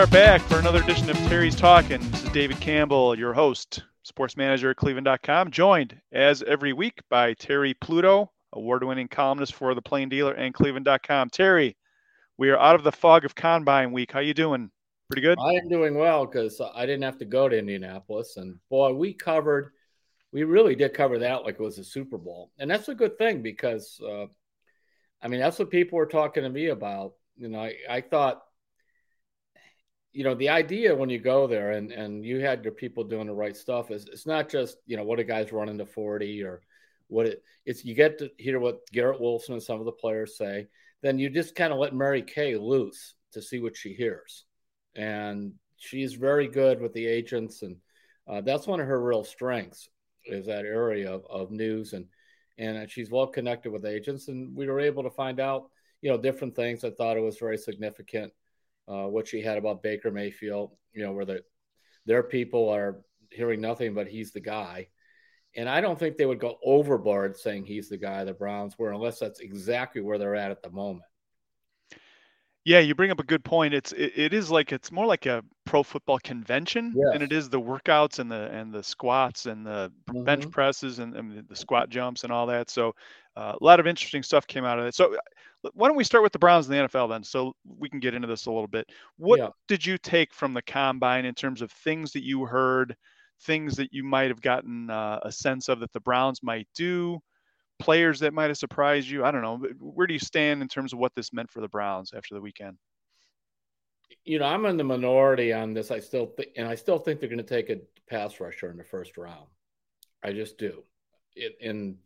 Are back for another edition of Terry's Talking. This is David Campbell, your host, sports manager at Cleveland.com, joined as every week by Terry Pluto, award-winning columnist for the Plain Dealer and Cleveland.com. Terry, we are out of the fog of Combine Week. How you doing? Pretty good. I am doing well because I didn't have to go to Indianapolis, and boy, we covered. We really did cover that like it was a Super Bowl, and that's a good thing because, uh, I mean, that's what people were talking to me about. You know, I, I thought you know the idea when you go there and and you had your people doing the right stuff is it's not just you know what a guy's running to 40 or what it it's you get to hear what garrett wilson and some of the players say then you just kind of let mary kay loose to see what she hears. And she's very good with the agents and uh, that's one of her real strengths is that area of, of news and and she's well connected with agents and we were able to find out you know different things. I thought it was very significant uh, what she had about Baker Mayfield, you know, where the, their people are hearing nothing but he's the guy. And I don't think they would go overboard saying he's the guy the Browns were, unless that's exactly where they're at at the moment. Yeah, you bring up a good point. It's it, it is like it's more like a pro football convention Yes. than it is the workouts and the and the squats and the bench Mhm. presses and, and the squat jumps and all that. So uh, a lot of interesting stuff came out of it. So uh, why don't we start with the Browns in the NFL then, so we can get into this a little bit. What Yeah. did you take from the combine in terms of things that you heard, things that you might have gotten uh, a sense of that the Browns might do? Players that might have surprised you. I don't know. Where do you stand in terms of what this meant for the Browns after the weekend? You know, I'm in the minority on this. I still think, and I still think they're going to take a pass rusher in the first round. I just do. It, and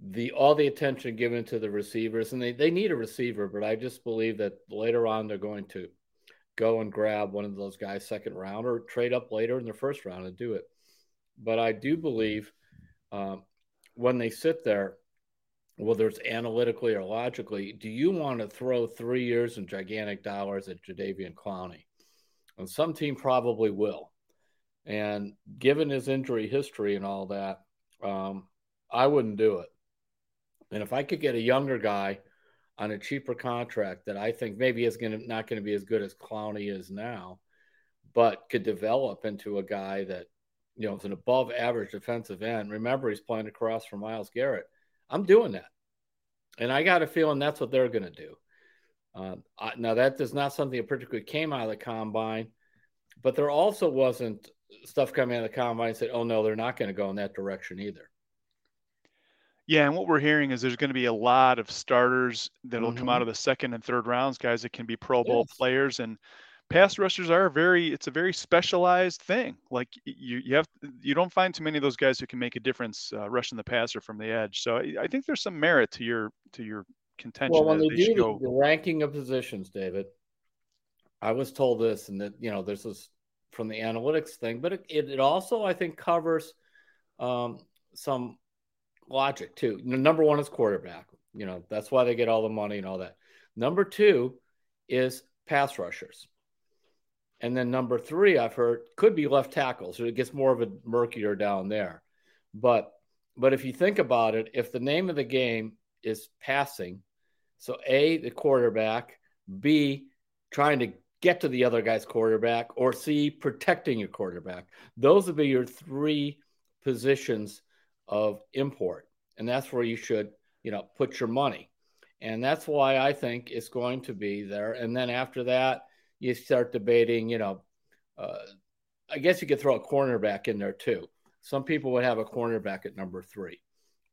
the all the attention given to the receivers, and they, they need a receiver, but I just believe that later on they're going to go and grab one of those guys second round or trade up later in the first round and do it. But I do believe um, when they sit there, whether it's analytically or logically, do you want to throw three years and gigantic dollars at Jadeveon Clowney? And some team probably will. And given his injury history and all that, um, I wouldn't do it. And if I could get a younger guy on a cheaper contract that I think maybe is going to not going to be as good as Clowney is now, but could develop into a guy that you know is an above average defensive end. Remember, he's playing across from Myles Garrett. I'm doing that, and I got a feeling that's what they're going to do. Uh, I, now that is not something that particularly came out of the combine, but there also wasn't stuff coming out of the combine that said, "Oh no, they're not going to go in that direction either." Yeah, and what we're hearing is there's going to be a lot of starters that'll come out Mhm. of the second and third rounds, guys that can be Pro Bowl Yes. players, and pass rushers are a very it's a very specialized thing. Like you you have you don't find too many of those guys who can make a difference uh, rushing the passer from the edge. So I, I think there's some merit to your to your contention Well, when they they do go. the, ranking of positions, David, I was told this, and that you know this is from the analytics thing, but it, it, also I think covers um, some logic too. Number one is quarterback. You know that's why they get all the money and all that. Number two is pass rushers, and then number three I've heard could be left tackle. So it gets more of a murkier down there, but but if you think about it, if the name of the game is passing, so A, the quarterback, B, trying to get to the other guy's quarterback, or C, protecting your quarterback. Those would be your three positions of import. And that's where you should, you know, put your money. And that's why I think it's going to be there. And then after that, you start debating, you know, uh, I guess you could throw a cornerback in there too. Some people would have a cornerback at number three,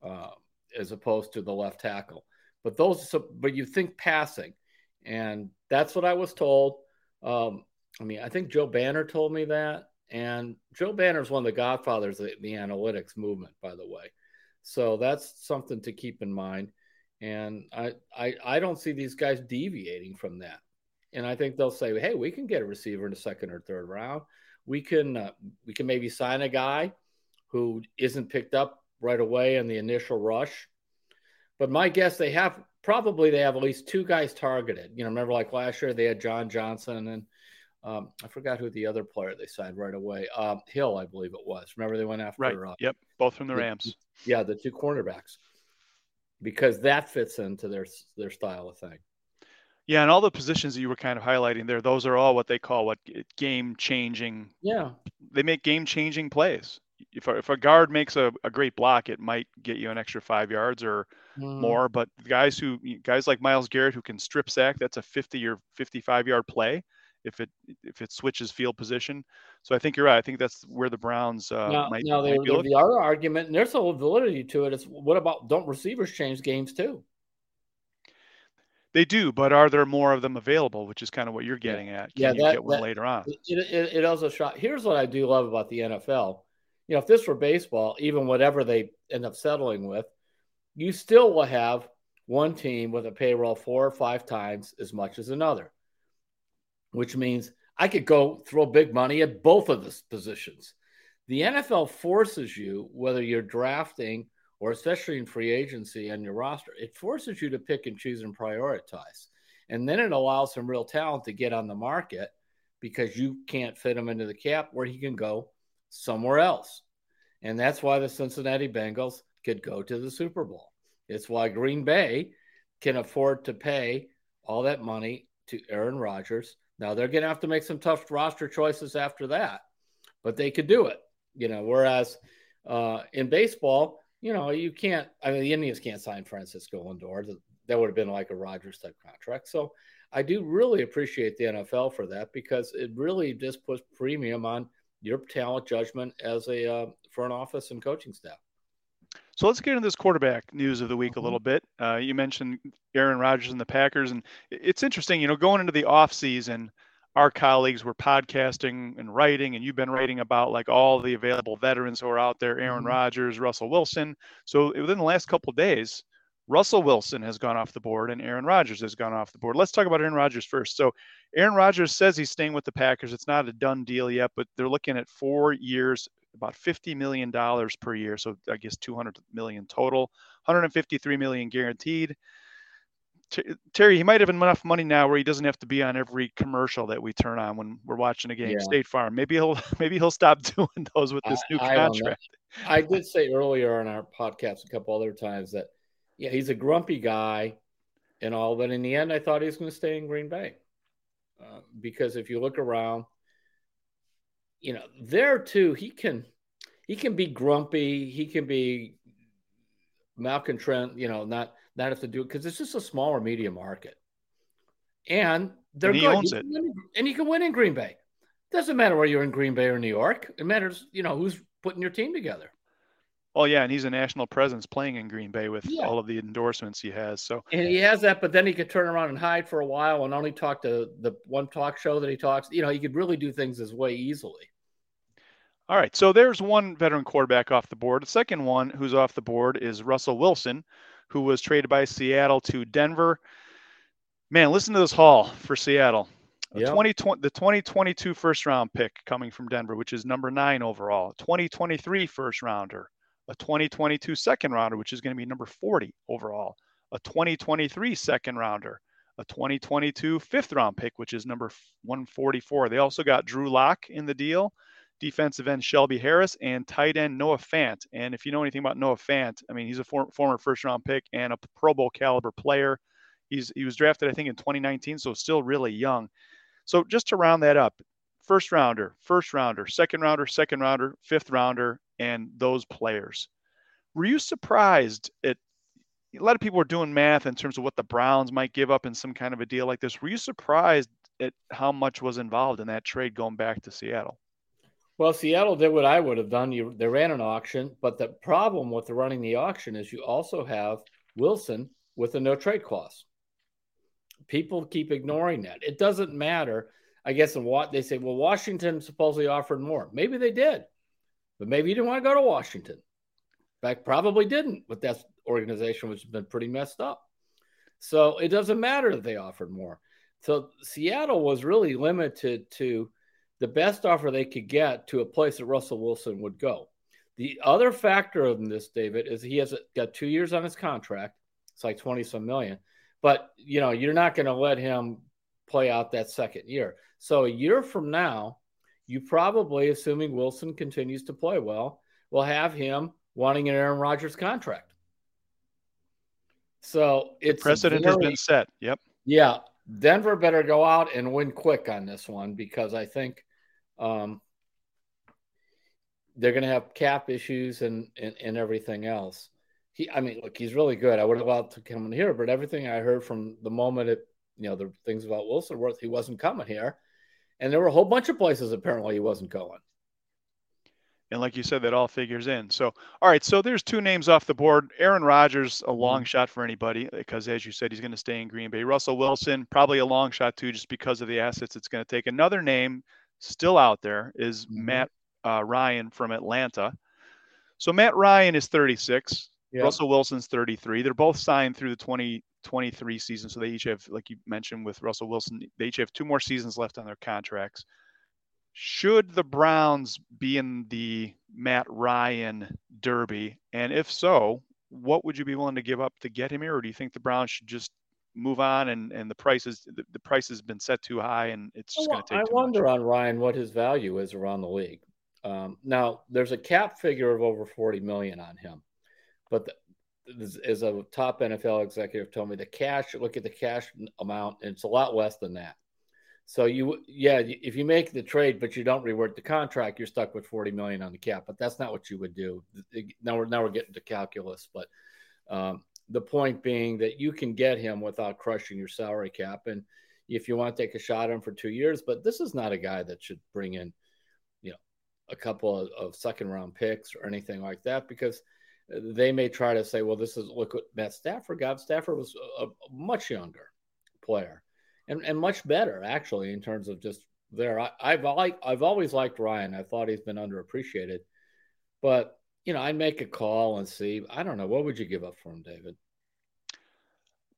uh, as opposed to the left tackle. But those, so, but you think passing, and that's what I was told. Um, I mean, I think Joe Banner told me that, and Joe Banner is one of the godfathers of the analytics movement, by the way. So that's something to keep in mind. And I, I, I don't see these guys deviating from that. And I think they'll say, "Hey, we can get a receiver in the second or third round. We can, uh, we can maybe sign a guy who isn't picked up right away in the initial rush." But my guess, they have probably they have at least two guys targeted. You know, remember like last year they had John Johnson and um, I forgot who the other player they signed right away. Um, Hill, I believe it was. Remember they went after right. Uh, yep, both from the Rams. The, yeah, the two cornerbacks because that fits into their their style of thing. Yeah, and all the positions that you were kind of highlighting there, those are all what they call what game changing. Yeah, they make game changing plays. If a, if a guard makes a, a great block, it might get you an extra five yards or mm. more. But guys who guys like Myles Garrett who can strip sack, that's a 50 or 55 yard play if it if it switches field position. So I think you're right. I think that's where the Browns uh, now, might. Now, might the, the other argument, and there's a little validity to it. Is what about don't receivers change games too? They do, but are there more of them available? Which is kind of what you're getting yeah. at. Can yeah, you that, get one that, later on? It, it, it also shot. Here's what I do love about the NFL. You know, if this were baseball, even whatever they end up settling with, you still will have one team with a payroll four or five times as much as another, which means I could go throw big money at both of the positions. The NFL forces you, whether you're drafting or especially in free agency and your roster, it forces you to pick and choose and prioritize. And then it allows some real talent to get on the market because you can't fit him into the cap where he can go somewhere else. And that's why the Cincinnati Bengals could go to the Super Bowl. It's why Green Bay can afford to pay all that money to Aaron Rodgers now they're going to have to make some tough roster choices after that, but they could do it. You know, whereas uh, in baseball, you know, you can't. I mean, the Indians can't sign Francisco Lindor. That would have been like a Rodgers type contract. So I do really appreciate the NFL for that because it really just puts premium on your talent judgment as a uh, front office and coaching staff. So let's get into this quarterback news of the week a mm-hmm. little bit. Uh, you mentioned Aaron Rodgers and the Packers, and it's interesting. You know, going into the off season, our colleagues were podcasting and writing, and you've been writing about like all the available veterans who are out there: Aaron mm-hmm. Rodgers, Russell Wilson. So within the last couple days, Russell Wilson has gone off the board and Aaron Rodgers has gone off the board. Let's talk about Aaron Rodgers first. So, Aaron Rodgers says he's staying with the Packers. It's not a done deal yet, but they're looking at four years, about $50 million per year. So I guess 200 million total, 153 million guaranteed. Terry, he might have enough money now where he doesn't have to be on every commercial that we turn on when we're watching a game. Yeah. State Farm. Maybe he'll maybe he'll stop doing those with this new I, contract. I, I did say earlier on our podcast a couple other times that yeah, he's a grumpy guy and all, but in the end, I thought he was going to stay in Green Bay uh, because if you look around, you know, there too, he can he can be grumpy. He can be malcontent. You know, not not have to do it because it's just a smaller media market, and they're and he good. it, and you can win in Green Bay. Doesn't matter where you're in Green Bay or New York. It matters, you know, who's putting your team together. Oh yeah, and he's a national presence playing in Green Bay with yeah. all of the endorsements he has. So and he has that, but then he could turn around and hide for a while and only talk to the one talk show that he talks. You know, he could really do things his way easily. All right, so there's one veteran quarterback off the board. The second one who's off the board is Russell Wilson, who was traded by Seattle to Denver. Man, listen to this haul for Seattle. The, 2020, the 2022 first round pick coming from Denver, which is number nine overall. 2023 first rounder, a 2022 second rounder, which is going to be number 40 overall. A 2023 second rounder, a 2022 fifth round pick, which is number 144. They also got Drew Lock in the deal defensive end Shelby Harris, and tight end Noah Fant. And if you know anything about Noah Fant, I mean, he's a for, former first round pick and a Pro Bowl caliber player. He's he was drafted, I think, in 2019, so still really young. So just to round that up, first rounder, first rounder, second rounder, second rounder, fifth rounder, and those players. Were you surprised at a lot of people were doing math in terms of what the Browns might give up in some kind of a deal like this. Were you surprised at how much was involved in that trade going back to Seattle? Well, Seattle did what I would have done. You, they ran an auction, but the problem with the running the auction is you also have Wilson with a no trade clause. People keep ignoring that. It doesn't matter. I guess in what they say, well, Washington supposedly offered more. Maybe they did, but maybe you didn't want to go to Washington. In fact, probably didn't with that organization, which has been pretty messed up. So it doesn't matter that they offered more. So Seattle was really limited to the best offer they could get to a place that Russell Wilson would go. The other factor in this, David, is he has got two years on his contract. It's like 20 some million. But, you know, you're not going to let him play out that second year. So a year from now, you probably, assuming Wilson continues to play well, will have him wanting an Aaron Rodgers contract. So it's the precedent very, has been set. Yep. Yeah. Denver better go out and win quick on this one because I think um, they're going to have cap issues and, and, and everything else. He, I mean, look, he's really good. I would have loved to come in here, but everything I heard from the moment it, you know, the things about Wilson Worth, he wasn't coming here, and there were a whole bunch of places apparently he wasn't going. And like you said, that all figures in. So, all right. So there's two names off the board. Aaron Rodgers, a long mm-hmm. shot for anybody because, as you said, he's going to stay in Green Bay. Russell Wilson, probably a long shot too, just because of the assets it's going to take. Another name still out there is mm-hmm. Matt uh, Ryan from Atlanta. So Matt Ryan is 36. Yeah. Russell Wilson's 33. They're both signed through the 2023 season. So they each have, like you mentioned with Russell Wilson, they each have two more seasons left on their contracts. Should the Browns be in the Matt Ryan derby? And if so, what would you be willing to give up to get him here? Or do you think the Browns should just move on and, and the price is the, the price has been set too high and it's just going to take I wonder much. on Ryan what his value is around the league. Um, now there's a cap figure of over 40 million on him, but the, as a top NFL executive told me, the cash, look at the cash amount, and it's a lot less than that. So you, yeah, if you make the trade but you don't rework the contract, you're stuck with 40 million on the cap. But that's not what you would do. Now we're now we're getting to calculus, but um, the point being that you can get him without crushing your salary cap, and if you want to take a shot at him for two years, but this is not a guy that should bring in, you know, a couple of, of second round picks or anything like that because they may try to say, well, this is look what Matt Stafford got. Stafford was a, a much younger player and, and much better actually in terms of just there. I, have like I've always liked Ryan. I thought he's been underappreciated, but you know I'd make a call and see. I don't know what would you give up for him, David?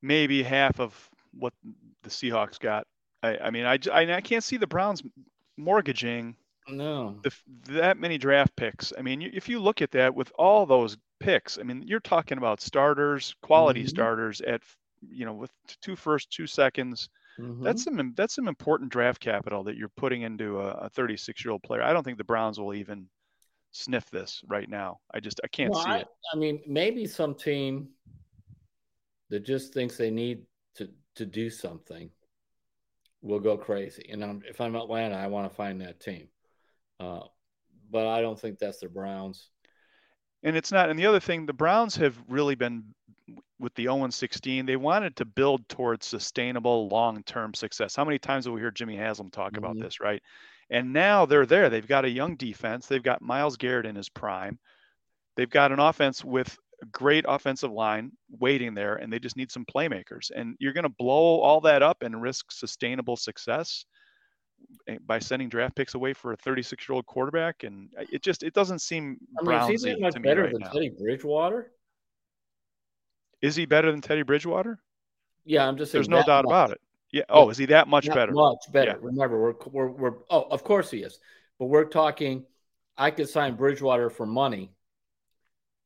Maybe half of what the Seahawks got. I, I mean, I, I, I can't see the Browns mortgaging no the, that many draft picks. I mean, if you look at that with all those picks, I mean, you're talking about starters, quality mm-hmm. starters at you know with two first, two seconds Mm-hmm. That's some that's some important draft capital that you're putting into a 36 year old player. I don't think the Browns will even sniff this right now. I just I can't well, see I, it. I mean, maybe some team that just thinks they need to to do something will go crazy. And I'm, if I'm Atlanta, I want to find that team. Uh, but I don't think that's the Browns. And it's not. And the other thing, the Browns have really been with the 0 16, they wanted to build towards sustainable long term success. How many times have we heard Jimmy Haslam talk mm-hmm. about this, right? And now they're there. They've got a young defense. They've got Myles Garrett in his prime. They've got an offense with a great offensive line waiting there, and they just need some playmakers. And you're going to blow all that up and risk sustainable success eh, by sending draft picks away for a 36 year old quarterback. And it just it doesn't seem I mean, is he much better right than now. Teddy Bridgewater? Is he better than Teddy Bridgewater? Yeah, I'm just saying. There's no doubt much. about it. Yeah. Oh, is he that much better? Much better. Yeah. Remember, we're, we're we're oh, of course he is, but we're talking. I could sign Bridgewater for money,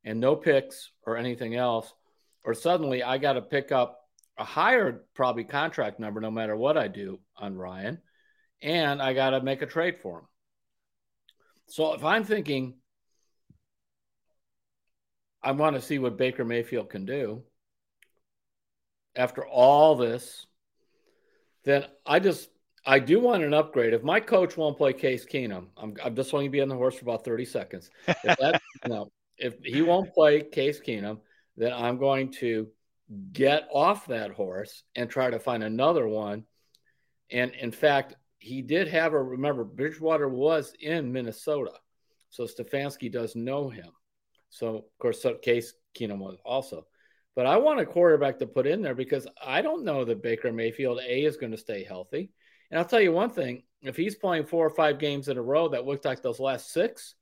and no picks or anything else, or suddenly I got to pick up a higher probably contract number no matter what I do on Ryan, and I got to make a trade for him. So if I'm thinking I want to see what Baker Mayfield can do after all this, then I just I do want an upgrade. If my coach won't play Case Keenum, I'm, I'm just going to be on the horse for about 30 seconds. If that, no, if he won't play Case Keenum, then I'm going to get off that horse and try to find another one. And in fact, he did have a remember Bridgewater was in Minnesota, so Stefanski does know him. So of course, so Case Keenum was also. But I want a quarterback to put in there because I don't know that Baker Mayfield A is going to stay healthy. And I'll tell you one thing: if he's playing four or five games in a row that looked like those last six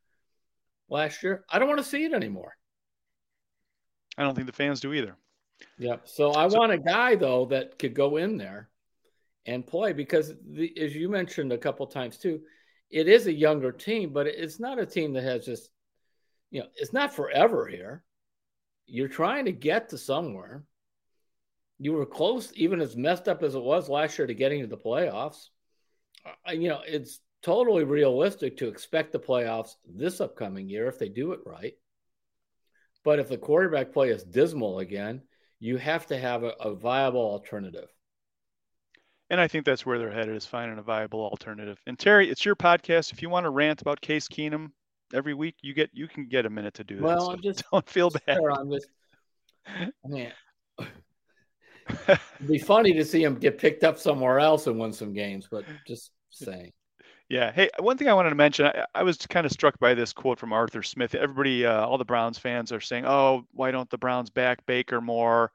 last year, I don't want to see it anymore. I don't think the fans do either. Yeah. So I so, want a guy though that could go in there and play because, the, as you mentioned a couple times too, it is a younger team, but it's not a team that has just, you know, it's not forever here. You're trying to get to somewhere. You were close, even as messed up as it was last year, to getting to the playoffs. You know, it's totally realistic to expect the playoffs this upcoming year if they do it right. But if the quarterback play is dismal again, you have to have a, a viable alternative. And I think that's where they're headed is finding a viable alternative. And Terry, it's your podcast. If you want to rant about Case Keenum every week, you get you can get a minute to do that. Well, so I'm just don't feel bad. Sure, I'm just, I mean, it'd be funny to see him get picked up somewhere else and win some games, but just saying. Yeah. Hey, one thing I wanted to mention, I, I was kind of struck by this quote from Arthur Smith. Everybody, uh, all the Browns fans are saying, "Oh, why don't the Browns back Baker more?"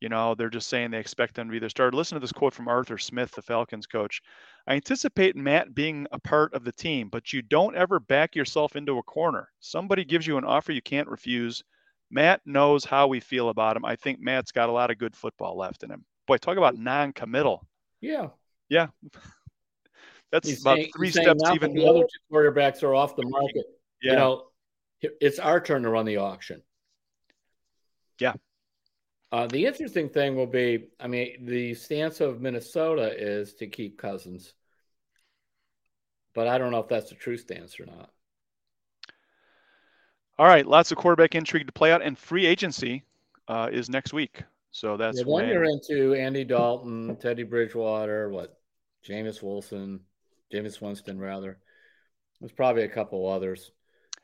You know, they're just saying they expect them to be their starter. Listen to this quote from Arthur Smith, the Falcons coach. I anticipate Matt being a part of the team, but you don't ever back yourself into a corner. Somebody gives you an offer you can't refuse. Matt knows how we feel about him. I think Matt's got a lot of good football left in him. Boy, talk about non-committal. Yeah. Yeah. That's he's about saying, three steps even. The other two quarterbacks are off the market. Yeah. You know, it's our turn to run the auction. Yeah. Uh, the interesting thing will be, I mean, the stance of Minnesota is to keep Cousins, but I don't know if that's a true stance or not. All right, lots of quarterback intrigue to play out, and free agency uh, is next week. So that's yeah, when you're into Andy Dalton, Teddy Bridgewater, what, Jameis Wilson, Jameis Winston rather. There's probably a couple others.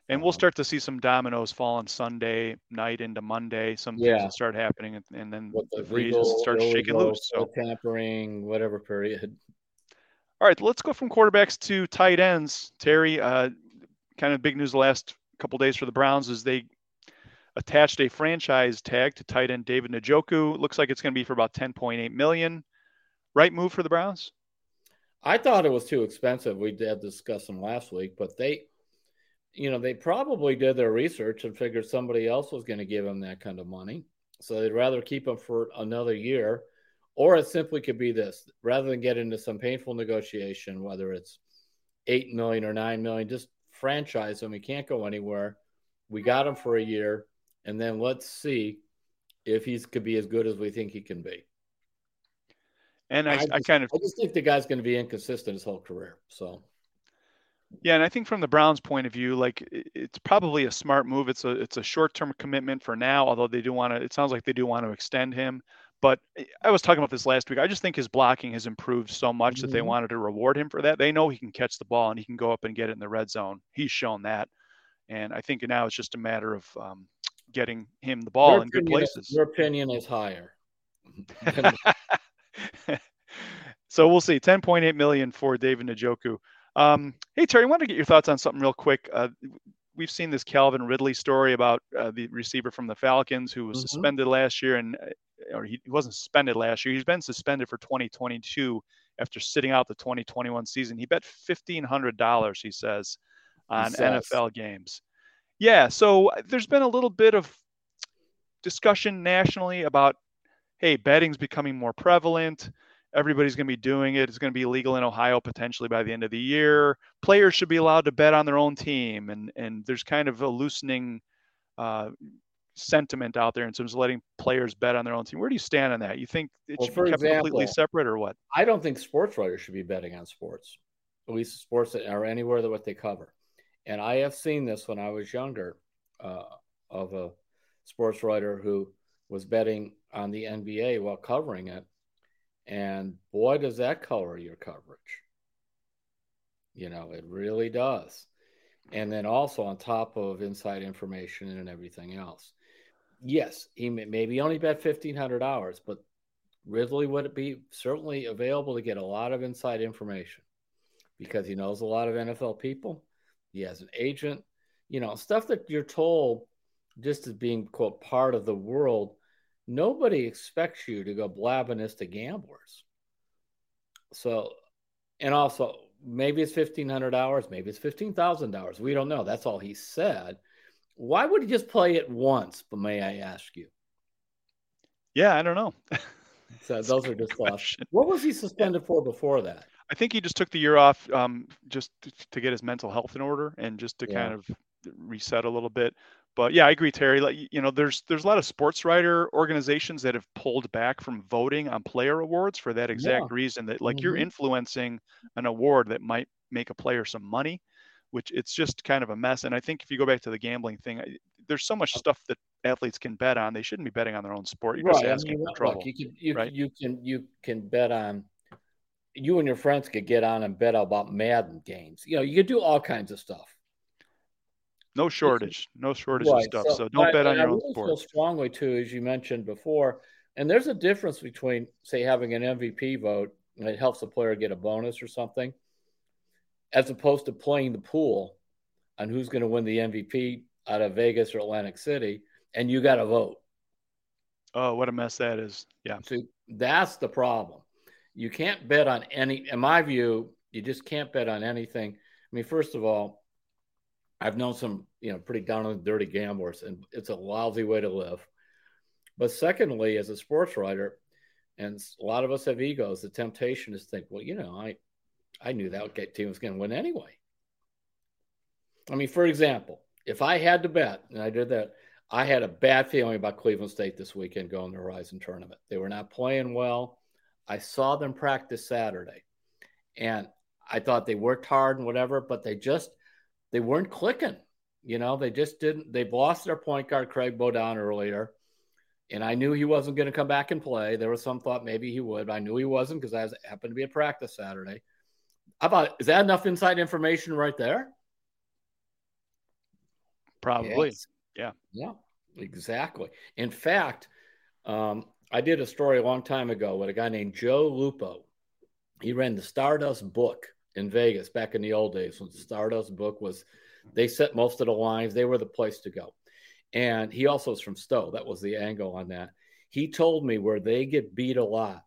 And we'll start to see some dominoes fall on Sunday night into Monday. Some yeah. things will start happening, and, and then the, the freeze starts shaking loose. So tampering, whatever period. All right, let's go from quarterbacks to tight ends. Terry, uh, kind of big news the last couple days for the Browns is they attached a franchise tag to tight end David Njoku. Looks like it's going to be for about 10.8 million. Right move for the Browns? I thought it was too expensive. We did discuss them last week, but they, you know, they probably did their research and figured somebody else was going to give them that kind of money. So they'd rather keep them for another year, or it simply could be this: rather than get into some painful negotiation, whether it's eight million or nine million, just franchise them. We can't go anywhere. We got him for a year, and then let's see if he's could be as good as we think he can be. And I, I, just, I kind of I just think the guy's going to be inconsistent his whole career. So yeah, and I think from the Browns' point of view, like it's probably a smart move. It's a it's a short term commitment for now, although they do want to. It sounds like they do want to extend him. But I was talking about this last week. I just think his blocking has improved so much mm-hmm. that they mm-hmm. wanted to reward him for that. They know he can catch the ball and he can go up and get it in the red zone. He's shown that, and I think now it's just a matter of um, getting him the ball your in good places. Your opinion is higher. so we'll see. 10.8 million for David Njoku. Um, hey Terry, I wanted to get your thoughts on something real quick. Uh, we've seen this Calvin Ridley story about uh, the receiver from the Falcons who was mm-hmm. suspended last year, and uh, or he wasn't suspended last year. He's been suspended for 2022 after sitting out the 2021 season. He bet fifteen hundred dollars, he says, on he NFL games. Yeah, so uh, there's been a little bit of discussion nationally about, hey, betting's becoming more prevalent everybody's going to be doing it. It's going to be legal in Ohio potentially by the end of the year. Players should be allowed to bet on their own team, and and there's kind of a loosening uh, sentiment out there in terms of letting players bet on their own team. Where do you stand on that? You think it well, should be kept example, completely separate, or what? I don't think sports writers should be betting on sports, at least sports that are anywhere that what they cover. And I have seen this when I was younger, uh, of a sports writer who was betting on the NBA while covering it and boy, does that color your coverage. You know, it really does. And then also on top of inside information and everything else. Yes, he may, maybe only bet fifteen hundred hours, but Ridley would be certainly available to get a lot of inside information because he knows a lot of NFL people. He has an agent, you know, stuff that you're told just as being quote part of the world. Nobody expects you to go blabbing this to gamblers. So, and also maybe it's fifteen hundred hours, maybe it's fifteen thousand dollars. We don't know. That's all he said. Why would he just play it once? But may I ask you? Yeah, I don't know. So those are just thoughts. What was he suspended for before that? I think he just took the year off um, just to, to, get his mental health in order and just to yeah. kind of reset a little bit. But yeah, I agree, Terry. Like you know, there's there's a lot of sports writer organizations that have pulled back from voting on player awards for that exact yeah. reason. That like mm-hmm. you're influencing an award that might make a player some money, which it's just kind of a mess. And I think if you go back to the gambling thing, there's so much stuff that athletes can bet on. They shouldn't be betting on their own sport. You're right. just asking I mean, for trouble. Look, you can you, right? you can you can bet on you and your friends could get on and bet about Madden games. You know, you could do all kinds of stuff. No shortage, no shortage right. of stuff. So, so don't bet on your I own really sport. Feel strongly too, as you mentioned before, and there's a difference between, say, having an MVP vote and it helps the player get a bonus or something, as opposed to playing the pool on who's going to win the MVP out of Vegas or Atlantic City, and you got to vote. Oh, what a mess that is! Yeah. So that's the problem. You can't bet on any. In my view, you just can't bet on anything. I mean, first of all, I've known some, you know, pretty down and dirty gamblers, and it's a lousy way to live. But secondly, as a sports writer, and a lot of us have egos, the temptation is to think, well, you know, I, I knew that team was going to win anyway. I mean, for example, if I had to bet, and I did that, I had a bad feeling about Cleveland State this weekend going to the Horizon tournament. They were not playing well. I saw them practice Saturday, and I thought they worked hard and whatever, but they just they weren't clicking. You know, they just didn't. They've lost their point guard Craig Beaudion earlier, and I knew he wasn't going to come back and play. There was some thought maybe he would, but I knew he wasn't because I happened to be at practice Saturday. How about is that enough inside information right there? Probably. Yes. Yeah. Yeah, exactly. In fact, um, I did a story a long time ago with a guy named Joe Lupo. He ran the Stardust book in Vegas back in the old days when Stardust book was, they set most of the lines. They were the place to go. And he also is from Stow. That was the angle on that. He told me where they get beat a lot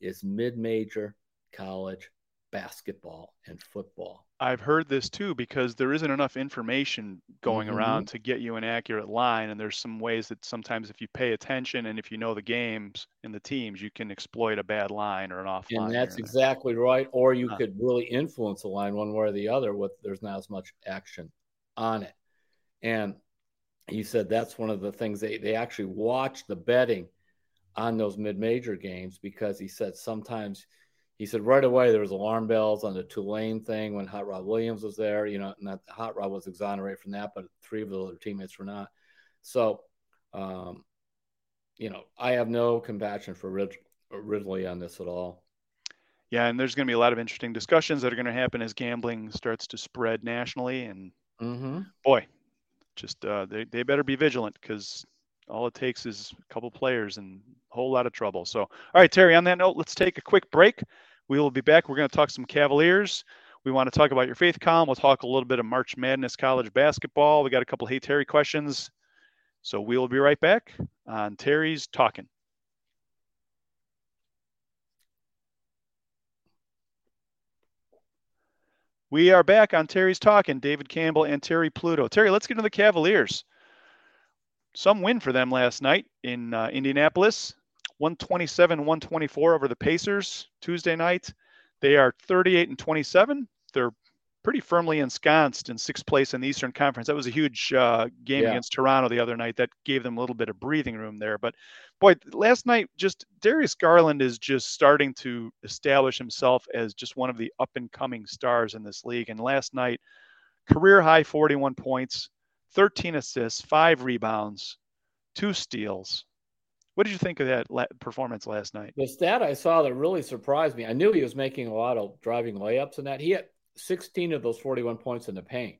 is mid major college basketball and football. I've heard this too because there isn't enough information going mm-hmm. around to get you an accurate line. And there's some ways that sometimes if you pay attention and if you know the games and the teams, you can exploit a bad line or an off line. And that's exactly right. Or you huh. could really influence a line one way or the other with there's not as much action on it. And he said that's one of the things they, they actually watch the betting on those mid major games because he said sometimes – he said right away there was alarm bells on the Tulane thing when Hot Rod Williams was there. You know, not Hot Rod was exonerated from that, but three of the other teammates were not. So, um, you know, I have no compassion for Rid- Ridley on this at all. Yeah, and there's going to be a lot of interesting discussions that are going to happen as gambling starts to spread nationally. And mm-hmm. boy, just uh, they they better be vigilant because all it takes is a couple players and a whole lot of trouble. So, all right, Terry. On that note, let's take a quick break. We will be back. We're going to talk some Cavaliers. We want to talk about your faith column. We'll talk a little bit of March Madness college basketball. We got a couple Hey Terry questions. So we will be right back on Terry's Talking. We are back on Terry's Talking. David Campbell and Terry Pluto. Terry, let's get into the Cavaliers. Some win for them last night in uh, Indianapolis. 127 124 over the Pacers Tuesday night. They are 38 and 27. They're pretty firmly ensconced in sixth place in the Eastern Conference. That was a huge uh, game yeah. against Toronto the other night. That gave them a little bit of breathing room there. But boy, last night, just Darius Garland is just starting to establish himself as just one of the up and coming stars in this league. And last night, career high 41 points, 13 assists, five rebounds, two steals. What did you think of that la- performance last night? The stat I saw that really surprised me. I knew he was making a lot of driving layups and that he had 16 of those 41 points in the paint.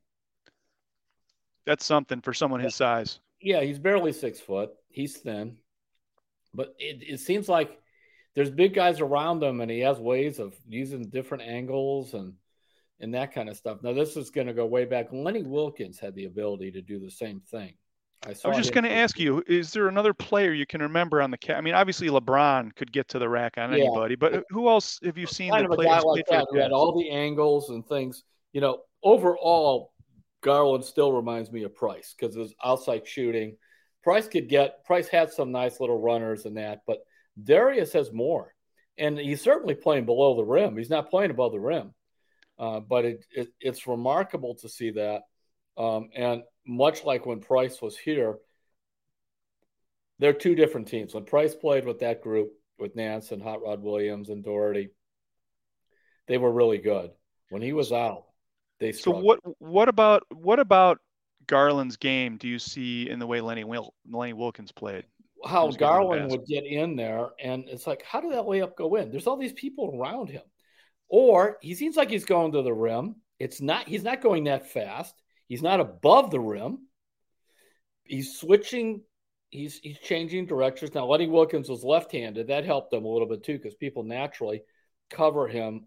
That's something for someone his size. Yeah, he's barely six foot. He's thin, but it, it seems like there's big guys around him, and he has ways of using different angles and and that kind of stuff. Now, this is going to go way back. Lenny Wilkens had the ability to do the same thing. I, I was just going to ask you: Is there another player you can remember on the cat? I mean, obviously LeBron could get to the rack on yeah. anybody, but who else have you seen kind that of a guy like that who had all the angles and things? You know, overall, Garland still reminds me of Price because his outside shooting. Price could get Price had some nice little runners and that, but Darius has more, and he's certainly playing below the rim. He's not playing above the rim, uh, but it, it, it's remarkable to see that. Um, and much like when Price was here, they're two different teams. When Price played with that group, with Nance and Hot Rod Williams and Daugherty, they were really good. When he was out, they struggled. So what what about what about Garland's game do you see in the way Lenny Wil- Lenny Wilkens played? How Garland would get in there, and it's like, how did that layup go in? There's all these people around him, or he seems like he's going to the rim. It's not. He's not going that fast. He's not above the rim. He's switching. He's he's changing directions now. Lenny Wilkens was left-handed. That helped him a little bit too because people naturally cover him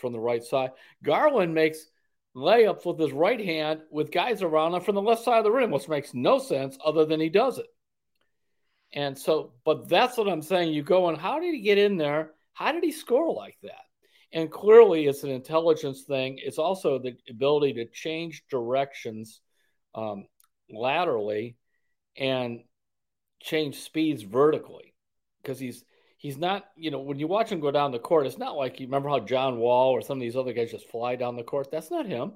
from the right side. Garland makes layups with his right hand with guys around him from the left side of the rim, which makes no sense other than he does it. And so, but that's what I'm saying. You go and how did he get in there? How did he score like that? And clearly, it's an intelligence thing. It's also the ability to change directions um, laterally and change speeds vertically. Because he's he's not you know when you watch him go down the court it's not like you remember how john wall or some of these other guys just fly down the court. That's not him.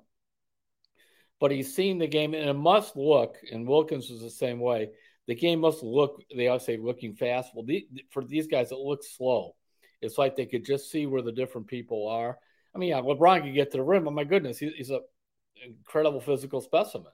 But he's seen the game and it must look and wilkens was the same way the game must look they always say looking fast. Well the, for these guys it looks slow it's like they could just see where the different people are. I mean, yeah, LeBron could get to the rim, but my goodness, he, he's a incredible physical specimen.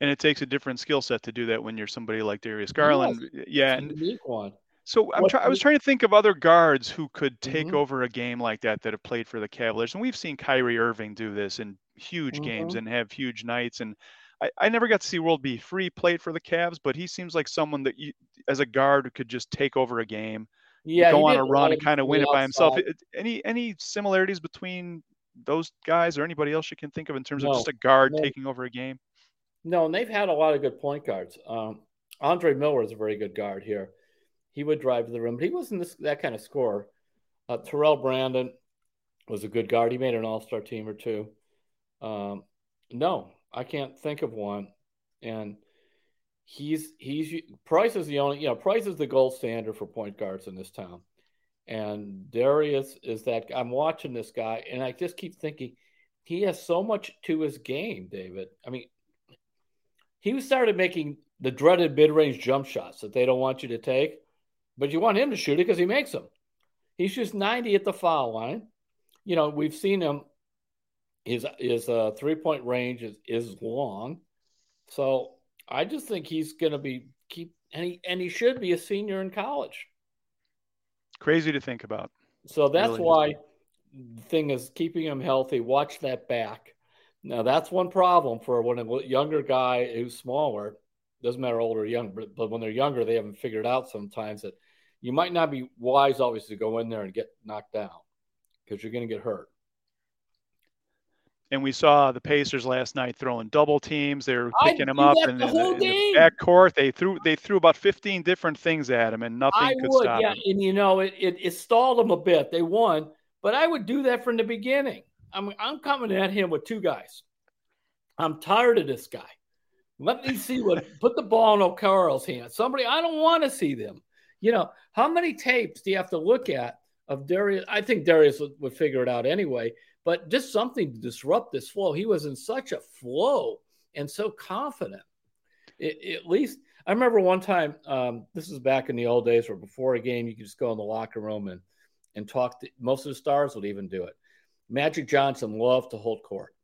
And it takes a different skill set to do that when you're somebody like Darius Garland. Yes, yeah, and unique one. So I'm try- I was trying to think of other guards who could take mm-hmm. over a game like that that have played for the Cavaliers, and we've seen Kyrie Irving do this in huge mm-hmm. games and have huge nights. And I, I never got to see World B. Free played for the Cavs, but he seems like someone that you, as a guard, could just take over a game yeah, go on a run and kind of win it by himself. Any any similarities between those guys or anybody else you can think of in terms no, of just a guard no. taking over a game? No, and they've had a lot of good point guards. Um, Andre Miller is a very good guard here. He would drive to the rim, but he wasn't this, that kind of scorer. Uh, Terrell Brandon was a good guard. He made an All Star team or two. Um, no, I can't think of one. And he's he's Price is the only you know Price is the gold standard for point guards in this town, and Darius is that I'm watching this guy and I just keep thinking he has so much to his game, David. I mean, he started making the dreaded mid-range jump shots that they don't want you to take, but you want him to shoot it because he makes them. He shoots 90 at the foul line. You know, we've seen him. His his uh, three point range is is long, so I just think he's going to be keep and he and he should be a senior in college. Crazy to think about. So that's really why the thing is keeping him healthy. Watch that back. Now that's one problem for when a younger guy who's smaller. Doesn't matter old or young, but, but when they're younger, they haven't figured out sometimes that you might not be wise always to go in there and get knocked down because you're going to get hurt and we saw the Pacers last night throwing double teams. They were picking him up in the, in back court. They threw they threw about 15 different things at him, and nothing I could would, stop yeah. him. And you know, it, it, it stalled them a bit. They won, but I would do that from the beginning. I'm I'm coming at him with two guys. I'm tired of this guy. Let me see what put the ball in Okoro's hand. Somebody I don't want to see them. You know, how many tapes do you have to look at of Darius? I think Darius would, would figure it out anyway but just something to disrupt this flow. He was in such a flow and so confident. It, at least I remember one time. Um, this is back in the old days, where before a game you could just go in the locker room and and talk. To, most of the stars would even do it. Magic Johnson loved to hold court,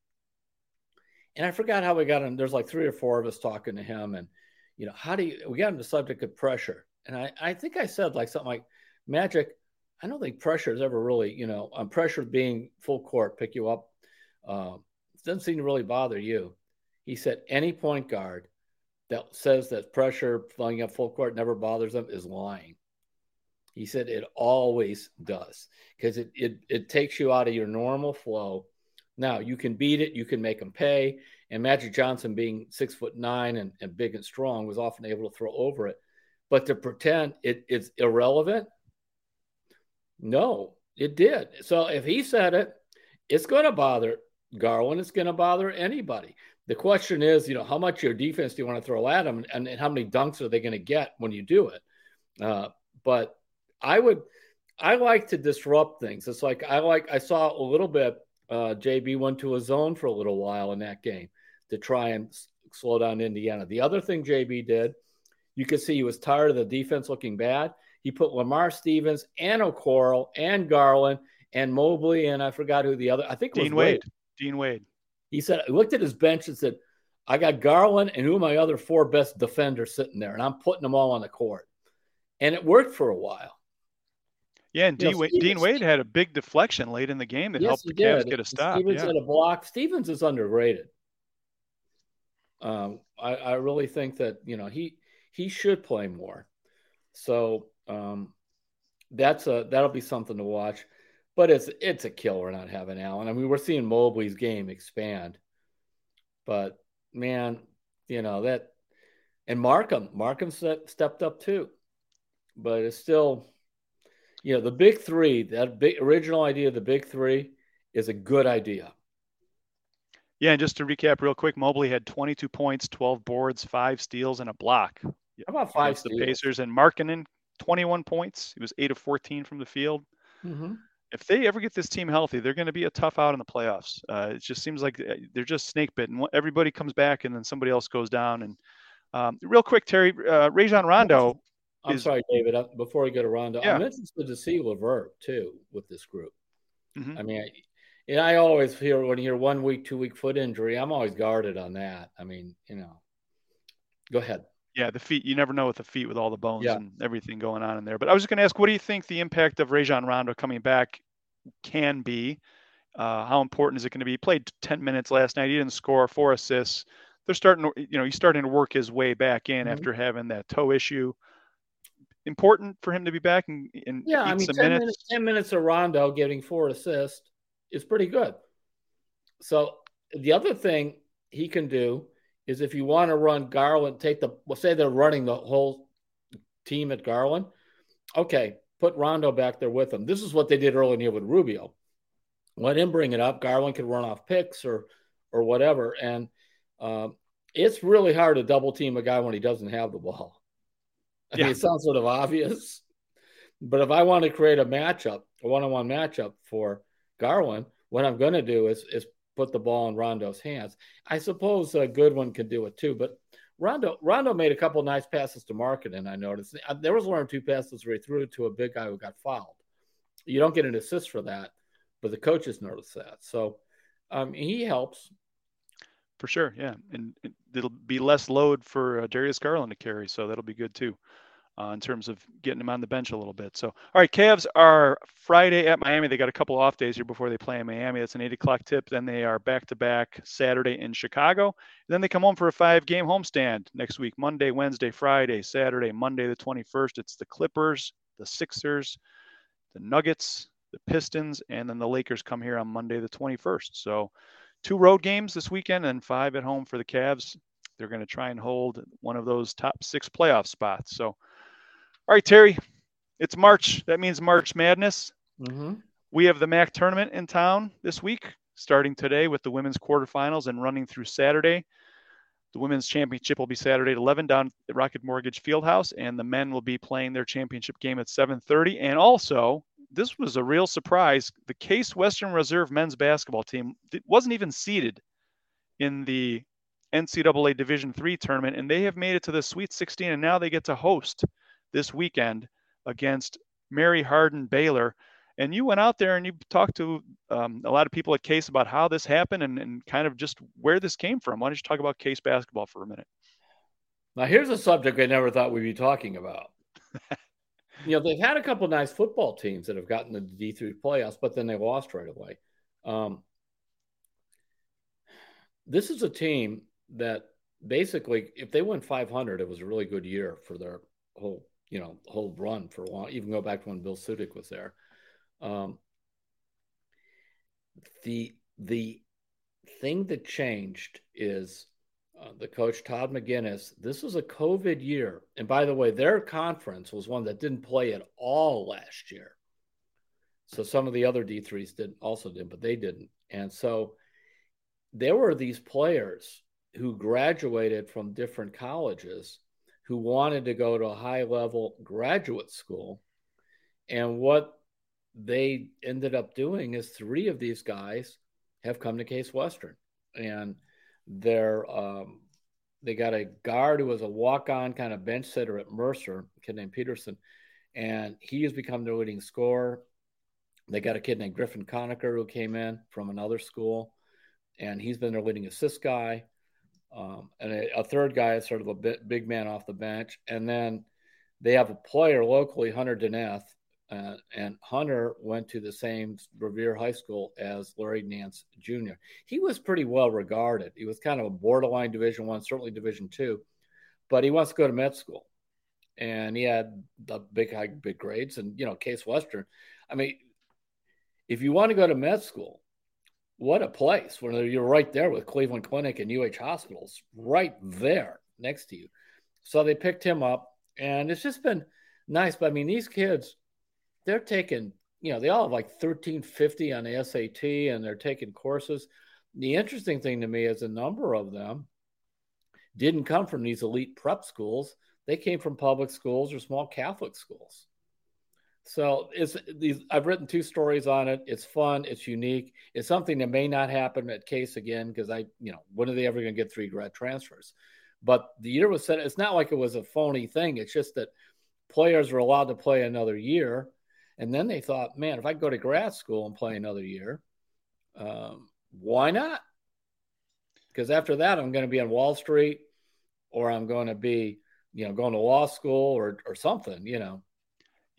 and I forgot how we got him. There's like three or four of us talking to him, and you know how do you? We got him the subject of pressure, and I I think I said like something like, Magic, I don't think pressure is ever really, you know, on pressure being full court, pick you up. Uh, doesn't seem to really bother you. He said any point guard that says that pressure flying up full court never bothers them is lying. He said it always does because it, it it takes you out of your normal flow. Now you can beat it, you can make them pay. And Magic Johnson, being six foot nine and, and big and strong, was often able to throw over it. But to pretend it, it's irrelevant, no, it did. So if he said it, it's going to bother Garland. It's going to bother anybody. The question is, you know, how much your defense do you want to throw at them, and, and how many dunks are they going to get when you do it? Uh, but I would, I like to disrupt things. It's like I like I saw a little bit. Uh, JB went to a zone for a little while in that game to try and s- slow down Indiana. The other thing JB did, you could see he was tired of the defense looking bad. He put Lamar Stevens and Okoro and Garland and Mobley and I forgot who the other. I think Dean Wade. Wade. Dean Wade. He said, he looked at his bench and said, I got Garland and who are my other four best defenders sitting there, and I'm putting them all on the court. And it worked for a while. Yeah, and Dean, know, Wade, Dean Wade had a big deflection late in the game that yes, helped the Cavs get a stop. Stevens yeah. had a block. Stevens is underrated. Um, I, I, really think that you know he he should play more. So um, that's a that'll be something to watch. But it's it's a killer not having Allen. I mean, we're seeing Mobley's game expand, but man, you know that, and Markkanen Markkanen stepped up too, but it's still, you know, the big three. That big original idea of the big three is a good idea. Yeah, and just to recap real quick, Mobley had 22 points, 12 boards, five steals, and a block. How about five steals? The Pacers and Markkanen, 21 points. He was eight of 14 from the field. Mm-hmm. If they ever get this team healthy, they're going to be a tough out in the playoffs. Uh, it just seems like uh, they're just snake bitten. Everybody comes back, and then somebody else goes down. And um, real quick, Terry, uh, Rajon Rondo. I'm is, sorry, David. Uh, before we go to Rondo, yeah. I'm interested to see LeVert too with this group. Mm-hmm. I mean, and I always hear when you hear one week, two week foot injury, I'm always guarded on that. I mean, you know, go ahead. Yeah, the feet. You never know with the feet with all the bones yeah. and everything going on in there. But I was just going to ask, what do you think the impact of Rajon Rondo coming back can be? Uh, how important is it going to be? He played 10 minutes last night. He didn't score, four assists. They're starting to, you know, he's starting to work his way back in mm-hmm. after having that toe issue. Important for him to be back and, and yeah, I mean, 10 minutes. minutes. 10 minutes of Rondo getting four assists is pretty good. So the other thing he can do is if you want to run Garland, take the well, say they're running the whole team at Garland. Okay, put Rondo back there with them. This is what they did early in the year with Rubio. Let him bring it up. Garland could run off picks or or whatever. And um, it's really hard to double team a guy when he doesn't have the ball. I yeah. mean, it sounds sort of obvious, but if I want to create a matchup, a one-on-one matchup for Garland, what I'm going to do is is put the ball in Rondo's hands. I suppose a Goodwin could do it too, but Rondo Rondo made a couple nice passes to Markkanen. I noticed there was one or two passes where he threw to a big guy who got fouled. You don't get an assist for that, but the coaches noticed that. So um, he helps for sure. Yeah, and it'll be less load for uh, Darius Garland to carry, so that'll be good too uh, in terms of getting them on the bench a little bit. So, all right, Cavs are Friday at Miami. They got a couple off days here before they play in Miami. That's an eight o'clock tip. Then they are back to back Saturday in Chicago. And then they come home for a five game homestand next week Monday, Wednesday, Friday, Saturday, Monday the 21st. It's the Clippers, the Sixers, the Nuggets, the Pistons, and then the Lakers come here on Monday the 21st. So, two road games this weekend and five at home for the Cavs. They're going to try and hold one of those top six playoff spots. So, all right, Terry, it's March. That means March Madness. Mm-hmm. We have the MAC tournament in town this week, starting today with the women's quarterfinals and running through Saturday. The women's championship will be Saturday at 11 down at Rocket Mortgage Fieldhouse, and the men will be playing their championship game at 7:30. And also, this was a real surprise. The Case Western Reserve men's basketball team wasn't even seeded in the NCAA Division III tournament, and they have made it to the Sweet 16, and now they get to host this weekend against Mary Hardin Baylor. And you went out there and you talked to um, a lot of people at Case about how this happened and, and kind of just where this came from. Why don't you talk about Case basketball for a minute? Now, here's a subject I never thought we'd be talking about. you know, they've had a couple nice football teams that have gotten the D3 playoffs, but then they lost right away. Um, this is a team that basically, if they win 500, it was a really good year for their whole, you know, whole run for a while. Even go back to when Bill Sudik was there. Um, the the thing that changed is uh, the coach Todd McGinnis. This was a COVID year, and by the way, their conference was one that didn't play at all last year. So some of the other D threes did also did, but they didn't. And so there were these players who graduated from different colleges who wanted to go to a high level graduate school. And what they ended up doing is three of these guys have come to Case Western. And they're, um, they got a guard who was a walk on kind of bench sitter at Mercer, a kid named Peterson. And he has become their leading scorer. They got a kid named Griffin Conacher who came in from another school, and he's been their leading assist guy. Um, and a, a, third guy is sort of a bit, big man off the bench. And then they have a player locally, Hunter Deneth, uh, and Hunter went to the same Revere High School as Larry Nance Jr. He was pretty well regarded. He was kind of a borderline Division One, certainly Division Two, but he wants to go to med school, and he had the big high big grades. And you know, Case Western. I mean, if you want to go to med school, what a place when you're right there with Cleveland Clinic and UH hospitals right there next to you. So they picked him up, and it's just been nice. But I mean, these kids, they're taking, you know, they all have like 1350 on the SAT and they're taking courses. The interesting thing to me is a number of them didn't come from these elite prep schools. They came from public schools or small Catholic schools. So it's these. I've written two stories on it. It's fun. It's unique. It's something that may not happen at Case again because I, you know, when are they ever going to get three grad transfers? But the year was set. It's not like it was a phony thing. It's just that players were allowed to play another year, and then they thought, man, if I go to grad school and play another year, um, why not? Because after that, I'm going to be on Wall Street, or I'm going to be, you know, going to law school or or something, you know.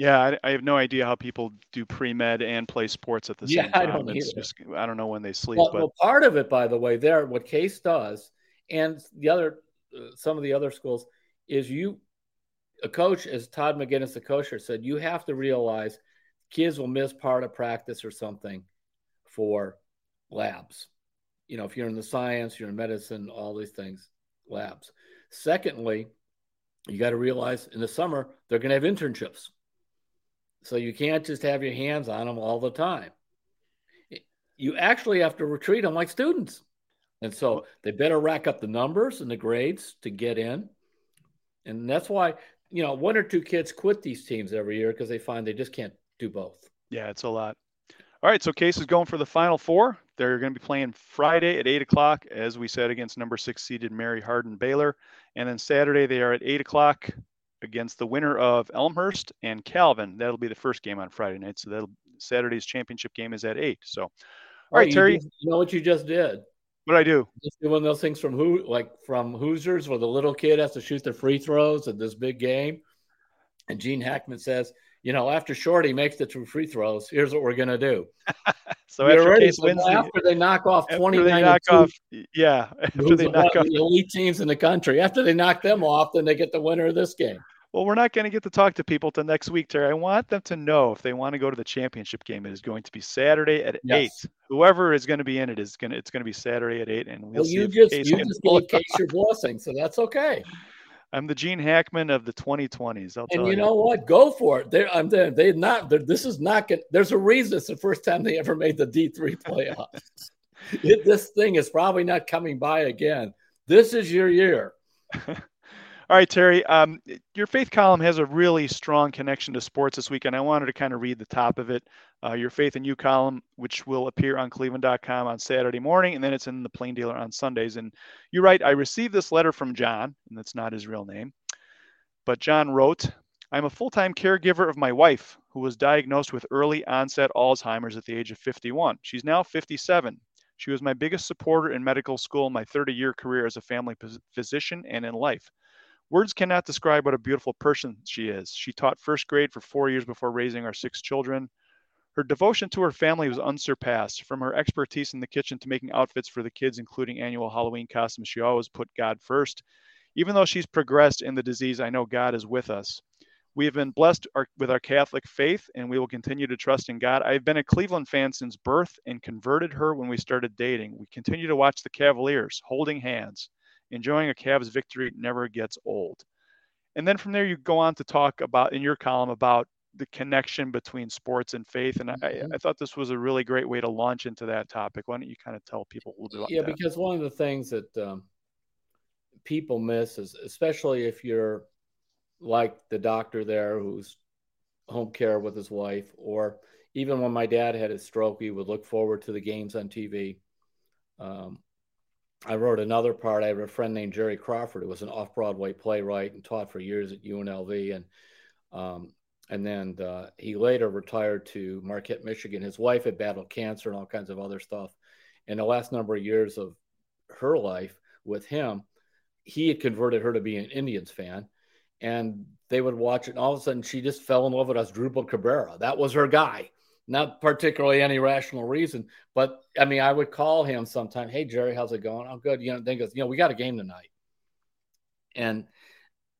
Yeah, I, I, have no idea how people do pre med and play sports at the yeah, same time. I don't it's either. just I don't know when they sleep. Well, but well, part of it, by the way, there what Case does, and the other uh, some of the other schools is you a coach, as Todd McGinnis, the coach, said, you have to realize kids will miss part of practice or something for labs. You know, if you're in the science, you're in medicine, all these things, labs. Secondly, you got to realize in the summer they're going to have internships so you can't just have your hands on them all the time. You actually have to retreat them like students. And so they better rack up the numbers and the grades to get in. And that's why, you know, one or two kids quit these teams every year because they find they just can't do both. Yeah, it's a lot. All right, so Case is going for the final four. They're going to be playing Friday at eight o'clock, as we said, against number six seeded Mary Hardin Baylor, and then Saturday they are at eight o'clock against the winner of Elmhurst and Calvin. That'll be the first game on Friday night. So that'll Saturday's championship game is at eight. So, all right, oh, you Terry. Just, you know what you just did? What I do? Just do one of those things from who, like from Hoosiers, where the little kid has to shoot the free throws at this big game, and Gene Hackman says, "You know, after Shorty makes the two free throws, here's what we're gonna do." so You're after Case wins, after they knock off twenty nine, knock off, yeah, after they knock off the elite teams in the country, after they knock them off, then they get the winner of this game. Well, we're not going to get to talk to people till next week, Terry. I want them to know if they want to go to the championship game. It is going to be Saturday at yes. eight. Whoever is going to be in it is going to. It's going to be Saturday at eight, and we'll, well see you just you just gave Case your blessing, so that's okay. I'm the Gene Hackman of the 2020s. I'll and you, you know what? Go for it. They're, I'm there. They not. This is not good. There's a reason. It's the first time they ever made the D3 playoffs. it, this thing is probably not coming by again. This is your year. All right, Terry, um, your faith column has a really strong connection to sports this weekend. I wanted to kind of read the top of it. Uh, your Faith & You column, which will appear on cleveland.com on Saturday morning, and then it's in the Plain Dealer on Sundays. And you write, I received this letter from John, and that's not his real name. But John wrote, I'm a full time caregiver of my wife, who was diagnosed with early onset Alzheimer's at the age of 51. She's now 57. She was my biggest supporter in medical school my 30 year career as a family physician and in life. Words cannot describe what a beautiful person she is. She taught first grade for four years before raising our six children. Her devotion to her family was unsurpassed. From her expertise in the kitchen to making outfits for the kids, including annual Halloween costumes, she always put God first. Even though she's progressed in the disease, I know God is with us. We have been blessed our, with our Catholic faith, and we will continue to trust in God. I've been a Cleveland fan since birth and converted her when we started dating. We continue to watch the Cavaliers holding hands. Enjoying a Cavs victory never gets old. And then from there, you go on to talk about in your column about the connection between sports and faith. And I, Mm-hmm. I thought this was a really great way to launch into that topic. Why don't you kind of tell people a little bit about yeah that? because one of the things that um, people miss is especially if you're like the doctor there who's home care with his wife or even when my dad had his stroke we would look forward to the games on tv um, i wrote another part. I have a friend named jerry crawford who was an off-broadway playwright and taught for years at unlv and um, and then uh, he later retired to marquette michigan. His wife had battled cancer and all kinds of other stuff. In the last number of years of her life with him he had converted her to be an indians fan. And they would watch it and all of a sudden she just fell in love with Asdrubal Cabrera. That was her guy. Not particularly any rational reason, but I mean, I would call him sometime. Hey, Jerry, how's it going? I'm good. You know, then goes, you know, we got a game tonight. And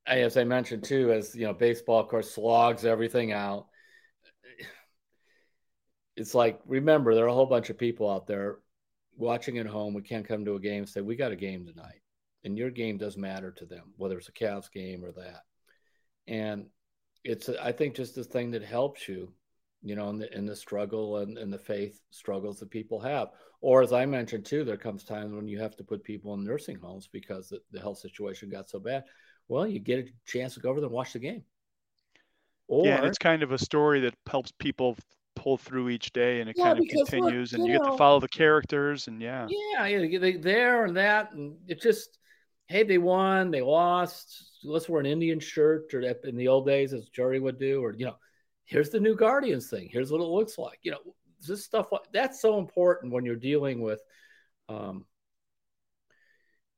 as I mentioned too, as you know, baseball, of course, slogs everything out. It's like, remember, there are a whole bunch of people out there watching at home. We can't come to a game and say, we got a game tonight. And your game does matter to them, whether it's a Cavs game or that and it's i think just the thing that helps you you know in the in the struggle and, and the faith struggles that people have. Or as i mentioned too there comes times when you have to put people in nursing homes because the, the health situation got so bad. Well you get a chance to go over there and watch the game. Or yeah, and it's kind of a story that helps people pull through each day and it yeah, kind of continues look, and you, you know, get to follow the characters and yeah. Yeah yeah they there and that and it just hey they won they lost. Let's wear an Indian shirt or in the old days as Jerry would do, or you know, here's the new Guardians thing. Here's what it looks like. You know, this stuff that's so important when you're dealing with. Um,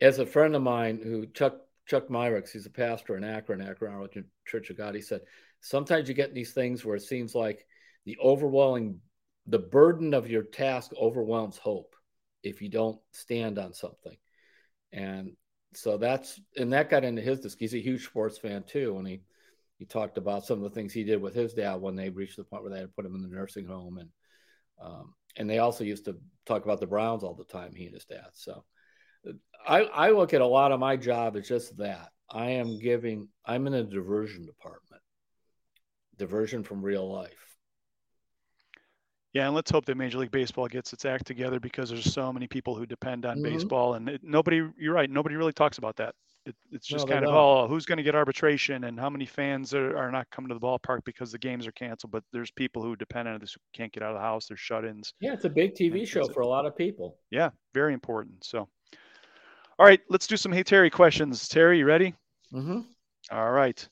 as a friend of mine who Chuck Chuck Myricks, he's a pastor in Akron, Akron Church of God. He said sometimes you get these things where it seems like the overwhelming, the burden of your task overwhelms hope if you don't stand on something. And so that's and that got into his disc. He's a huge sports fan too, and he he talked about some of the things he did with his dad when they reached the point where they had to put him in the nursing home, and um, and they also used to talk about the Browns all the time. He and his dad. So I I look at a lot of my job as just that. I am giving. I'm in a diversion department, diversion from real life. Yeah, and let's hope that Major League Baseball gets its act together because there's so many people who depend on mm-hmm. baseball, and it, nobody. You're right. Nobody really talks about that. It, it's just no, kind of don't. oh, who's going to get arbitration and how many fans are, are not coming to the ballpark because the games are canceled. But there's people who depend on this who can't get out of the house. They're shut-ins. Yeah, it's a big TV show for a lot of people. Yeah, very important. So, all right, let's do some Hey Terry questions. Terry, you ready? Mm-hmm. All right.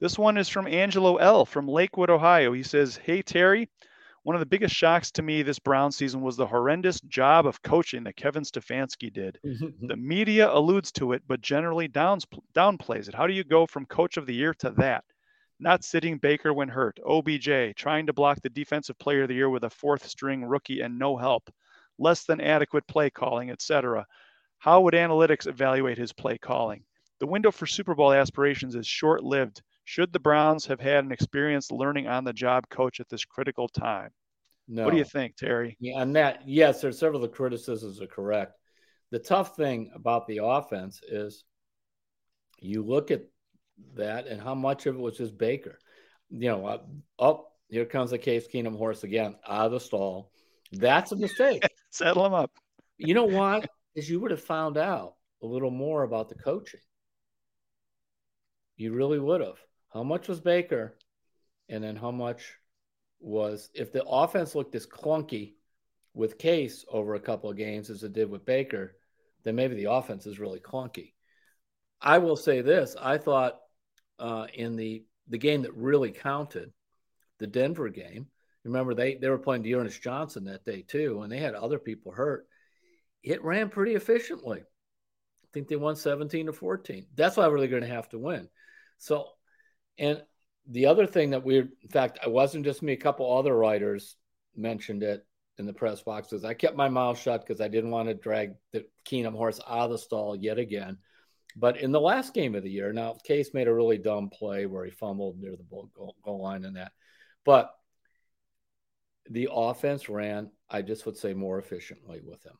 This one is from Angelo L. from Lakewood, Ohio. He says, "Hey Terry." One of the biggest shocks to me this Brown season was the horrendous job of coaching that Kevin Stefanski did. Mm-hmm, mm-hmm. the media alludes to it, but generally downs, downplays it. How do you go from coach of the year to that? Not sitting Baker when hurt, OBJ, trying to block the defensive player of the year with a fourth string rookie and no help, less than adequate play calling, etc. How would analytics evaluate his play calling? The window for Super Bowl aspirations is short lived. Should the Browns have had an experienced learning on the job coach at this critical time? No. What do you think, Terry? Yeah, and that yes, there's several of the criticisms are correct. The tough thing about the offense is you look at that and how much of it was just Baker. You know, up oh, here comes the Case Keenum horse again out of the stall. That's a mistake. Settle him up. You know what? Is you would have found out a little more about the coaching. You really would have. How much was Baker? And then how much was if the offense looked as clunky with Case over a couple of games as it did with Baker, then maybe the offense is really clunky. I will say this: I thought uh, in the the game that really counted, the Denver game. Remember they they were playing D'Ernest Johnson that day too, and they had other people hurt. It ran pretty efficiently. I think they won 17 to 14. That's why we're really going to have to win. So, and the other thing that we, in fact, it wasn't just me, a couple other writers mentioned it in the press boxes. I kept my mouth shut because I didn't want to drag the Keenum horse out of the stall yet again. But in the last game of the year, now Case made a really dumb play where he fumbled near the goal, goal line and that. But the offense ran, I just would say, more efficiently with him.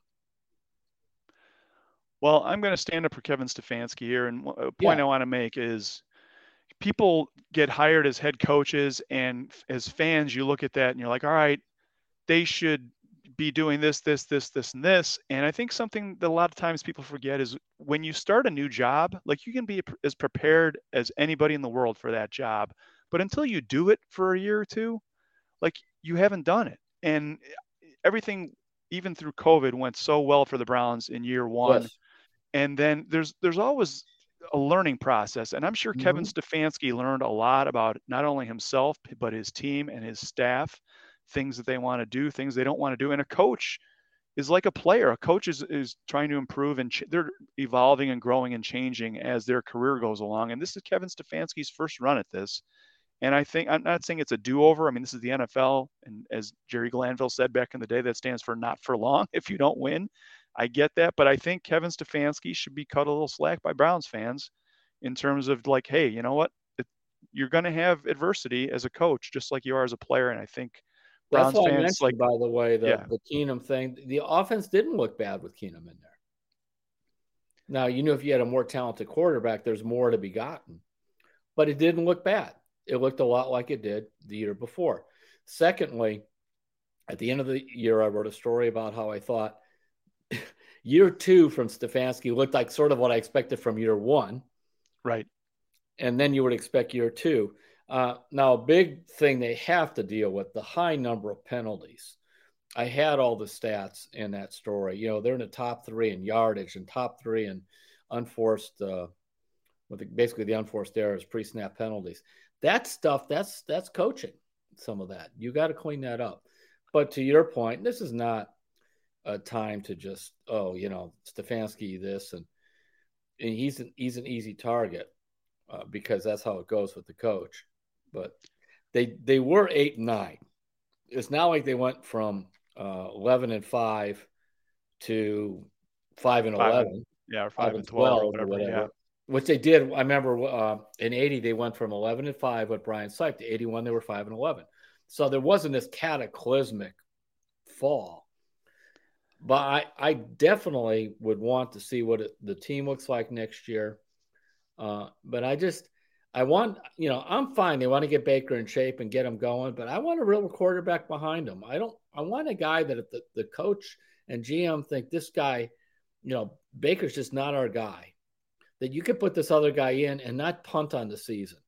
Well, I'm going to stand up for Kevin Stefanski here. And a point yeah. I want to make is people get hired as head coaches, and as fans, you look at that and you're like, all right, they should be doing this, this, this, this, and this. And I think something that a lot of times people forget is when you start a new job, like you can be as prepared as anybody in the world for that job. But until you do it for a year or two, like you haven't done it. And everything, even through COVID, went so well for the Browns in year one. Yes. And then there's there's always a learning process. And I'm sure mm-hmm. Kevin Stefanski learned a lot about not only himself, but his team and his staff things that they want to do, things they don't want to do. And a coach is like a player. A coach is, is trying to improve and ch- they're evolving and growing and changing as their career goes along. And this is Kevin Stefanski's first run at this. And I think I'm not saying it's a do-over. I mean, this is the NFL, and as Jerry Glanville said back in the day, that stands for not for long. If you don't win, I get that, but I think Kevin Stefanski should be cut a little slack by Browns fans in terms of like, hey, you know what? It, you're going to have adversity as a coach, just like you are as a player. And I think Browns That's fans, I mentioned, like, by the way, the, yeah. the Keenum thing. The offense didn't look bad with Keenum in there. Now, you know, if you had a more talented quarterback, there's more to be gotten, but it didn't look bad. It looked a lot like it did the year before. Secondly, at the end of the year, I wrote a story about how I thought year two from Stefanski looked like sort of what I expected from year one. Right. And then you would expect year two. Uh, now, a big thing they have to deal with the high number of penalties. I had all the stats in that story. You know, they're in the top three in yardage and top three in unforced, uh, with the, basically the unforced errors, pre-snap penalties. That stuff, that's that's coaching. Some of that you got to clean that up. But to your point, this is not a time to just oh, you know, Stefanski this and, and he's an he's an easy target uh, because that's how it goes with the coach but they they were eight and nine. It's not like they went from uh, eleven and five to five and five eleven. And, yeah, or five, five and 12, 12 or whatever. whatever. Yeah. Which they did. I remember uh, in '80 they went from 11 and five with Brian Sipe to '81 they were five and 11. So there wasn't this cataclysmic fall. But I, I definitely would want to see what it, the team looks like next year. Uh, but I just I want, you know, I'm fine. They want to get Baker in shape and get him going, but I want a real quarterback behind him. I don't, I want a guy that the, the coach and GM think this guy, you know, Baker's just not our guy. That you could put this other guy in and not punt on the season.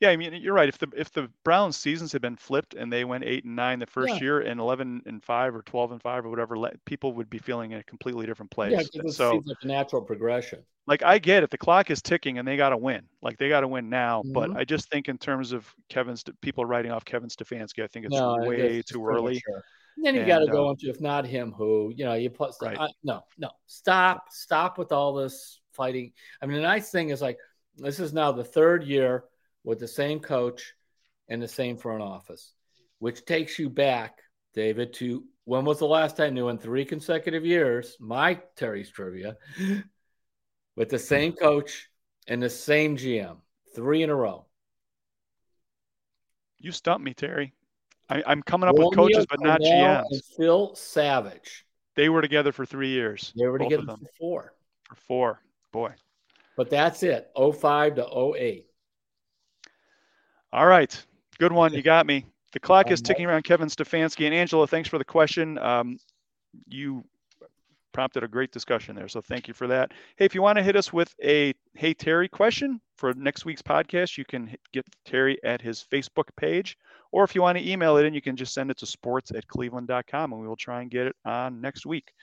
Yeah, I mean you're right. If the if the Browns seasons had been flipped and they went eight and nine the first yeah. year and eleven and five or twelve and five or whatever, people would be feeling in a completely different place. Yeah, it so, seems like a natural progression. Like I get it, the clock is ticking and they got to win. Like they got to win now. Mm-hmm. But I just think in terms of Kevin's people writing off Kevin Stefanski, I think it's no, way too early. Sure. And then you got to go uh, into if not him, who you know you put. Right. No, no, stop, stop with all this fighting. I mean, the nice thing is like this is now the third year with the same coach and the same front office, which takes you back, David, to when was the last time you in three consecutive years, my Terry's trivia, with the same coach and the same GM, three in a row. You stumped me, Terry. I, am coming up Romeo with coaches, but not GMs. And Phil Savage. They were together for three years. They were together for four. For four. Boy. But that's it. 05 to 08. All right. Good one. You got me. The clock is ticking around Kevin Stefanski. And Angela, thanks for the question. Um, you prompted a great discussion there. So thank you for that. Hey, if you want to hit us with a Hey Terry question for next week's podcast, you can get Terry at his Facebook page. Or if you want to email it in, you can just send it to sports at cleveland.com and we will try and get it on next week.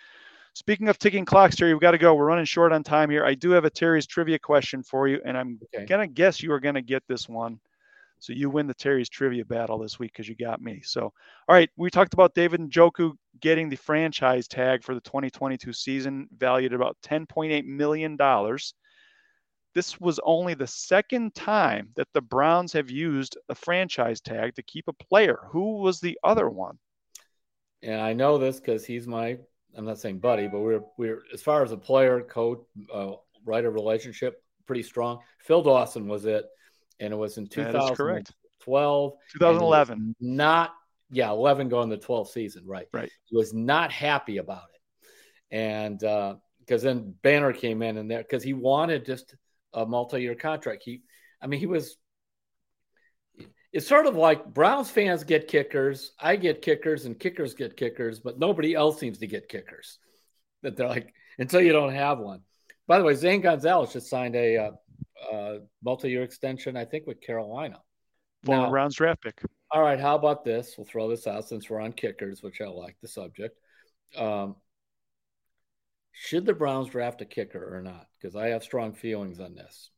Speaking of ticking clocks, Terry, we've got to go. We're running short on time here. I do have a Terry's trivia question for you, and I'm okay. going to guess you are going to get this one. So you win the Terry's trivia battle this week because you got me. So, all right, we talked about David Njoku getting the franchise tag for the 2022 season, valued at about 10.8 million dollars. This was only the second time that the Browns have used a franchise tag to keep a player. Who was the other one? And I know this because he's my I'm not saying buddy, but we're we're as far as a player coach uh, writer relationship pretty strong. Phil Dawson was it and it was in 2012. 2011. Not yeah, 11 going the 12th season, right? Right. He was not happy about it, and uh because uh, then Banner came in and there because he wanted just a multi-year contract. He, I mean, he was. It's sort of like Browns fans get kickers, I get kickers, and kickers get kickers, but nobody else seems to get kickers. That they're like until you don't have one. By the way, Zane Gonzalez just signed a uh, uh, multi-year extension, I think, with Carolina. Former Browns draft pick. All right, how about this? We'll throw this out since we're on kickers, which I like the subject. Um, should the Browns draft a kicker or not? Because I have strong feelings on this.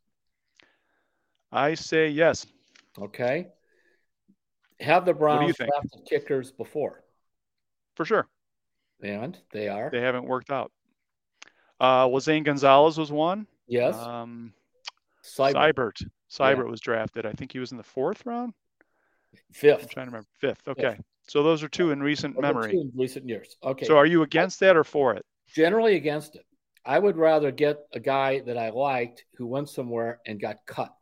I say yes. Okay. Have the Browns drafted kickers before? For sure. And they are. They haven't worked out. Uh, well, Zane Gonzalez was one. Yes. Um, Seibert. Seibert, yeah. was drafted. I think he was in the fourth round. Fifth. I'm trying to remember. Fifth. Okay. Fifth. So those are two in recent memory. in recent years. Okay. So are you against that or for it? Generally against it. I would rather get a guy that I liked who went somewhere and got cut.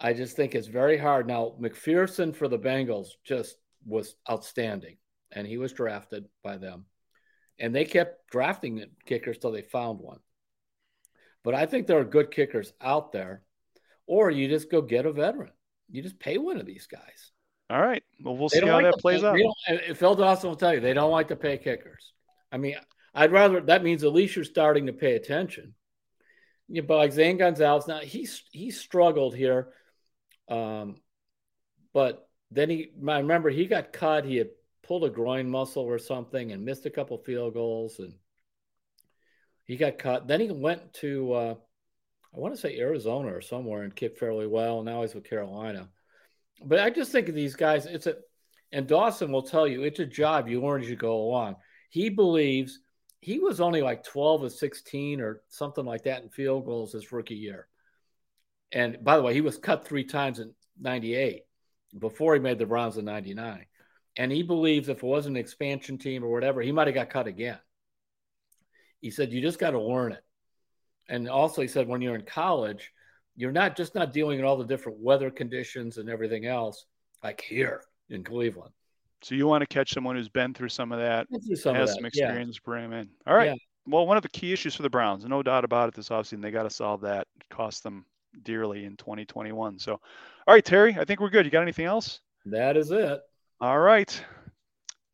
I just think it's very hard. Now, McPherson for the Bengals just was outstanding, and he was drafted by them. And they kept drafting kickers till they found one. But I think there are good kickers out there, or you just go get a veteran. You just pay one of these guys. All right. Well, we'll they see how like that plays pay, out. Phil Dawson will tell you they don't like to pay kickers. I mean, I'd rather that means at least you're starting to pay attention. Yeah, but like Zane Gonzalez, now he's he struggled here, um, but then he. I remember he got cut. He had pulled a groin muscle or something and missed a couple field goals, and he got cut. Then he went to, uh, I want to say Arizona or somewhere and kicked fairly well. Now he's with Carolina. But I just think of these guys, it's a, and Dawson will tell you, it's a job you learn as you go along. He believes he was only like 12 or 16 or something like that in field goals his rookie year. And by the way, he was cut three times in 98 before he made the Browns in 99. And he believes if it wasn't an expansion team or whatever, he might have got cut again. He said, you just got to learn it. And also, he said, when you're in college, you're not just not dealing with all the different weather conditions and everything else, like here in Cleveland. So you want to catch someone who's been through some of that, some has of that. some experience, yeah. bring him in. All right. Yeah. Well, one of the key issues for the Browns, no doubt about it, this offseason, they got to solve that. It cost them dearly in 2021. So, all right, Terry, I think we're good. You got anything else? That is it. All right.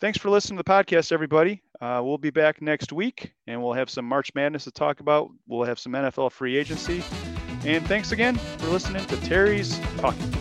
Thanks for listening to the podcast, everybody. Uh, we'll be back next week and we'll have some March Madness to talk about. We'll have some NFL free agency. And thanks again for listening to Terry's Talking.